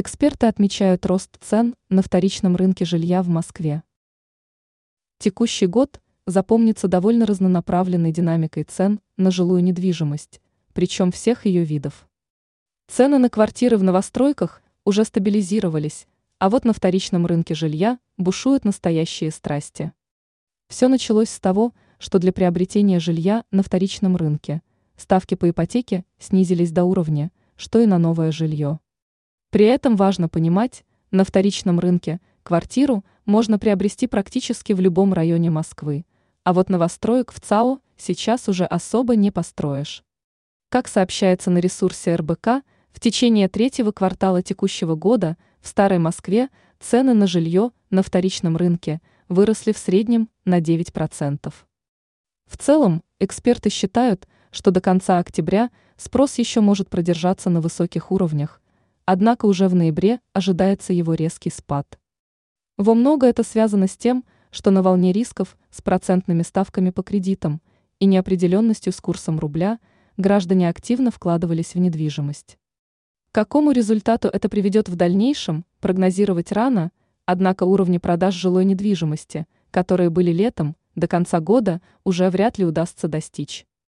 Эксперты отмечают рост цен на вторичном рынке жилья в Москве. Текущий год запомнится довольно разнонаправленной динамикой цен на жилую недвижимость, причем всех ее видов. Цены на квартиры в новостройках уже стабилизировались, а вот на вторичном рынке жилья бушуют настоящие страсти. Все началось с того, что для приобретения жилья на вторичном рынке ставки по ипотеке снизились до уровня, что и на новое жилье. При этом важно понимать, на вторичном рынке квартиру можно приобрести практически в любом районе Москвы, а вот новостроек в ЦАО сейчас уже особо не построишь. Как сообщается на ресурсе РБК, в течение третьего квартала текущего года в Старой Москве цены на жилье на вторичном рынке выросли в среднем на 9%. В целом, эксперты считают, что до конца октября спрос еще может продержаться на высоких уровнях, однако уже в ноябре ожидается его резкий спад. Во много это связано с тем, что на волне рисков с процентными ставками по кредитам и неопределенностью с курсом рубля граждане активно вкладывались в недвижимость. К какому результату это приведет в дальнейшем, прогнозировать рано, однако уровни продаж жилой недвижимости, которые были летом, до конца года уже вряд ли удастся достичь.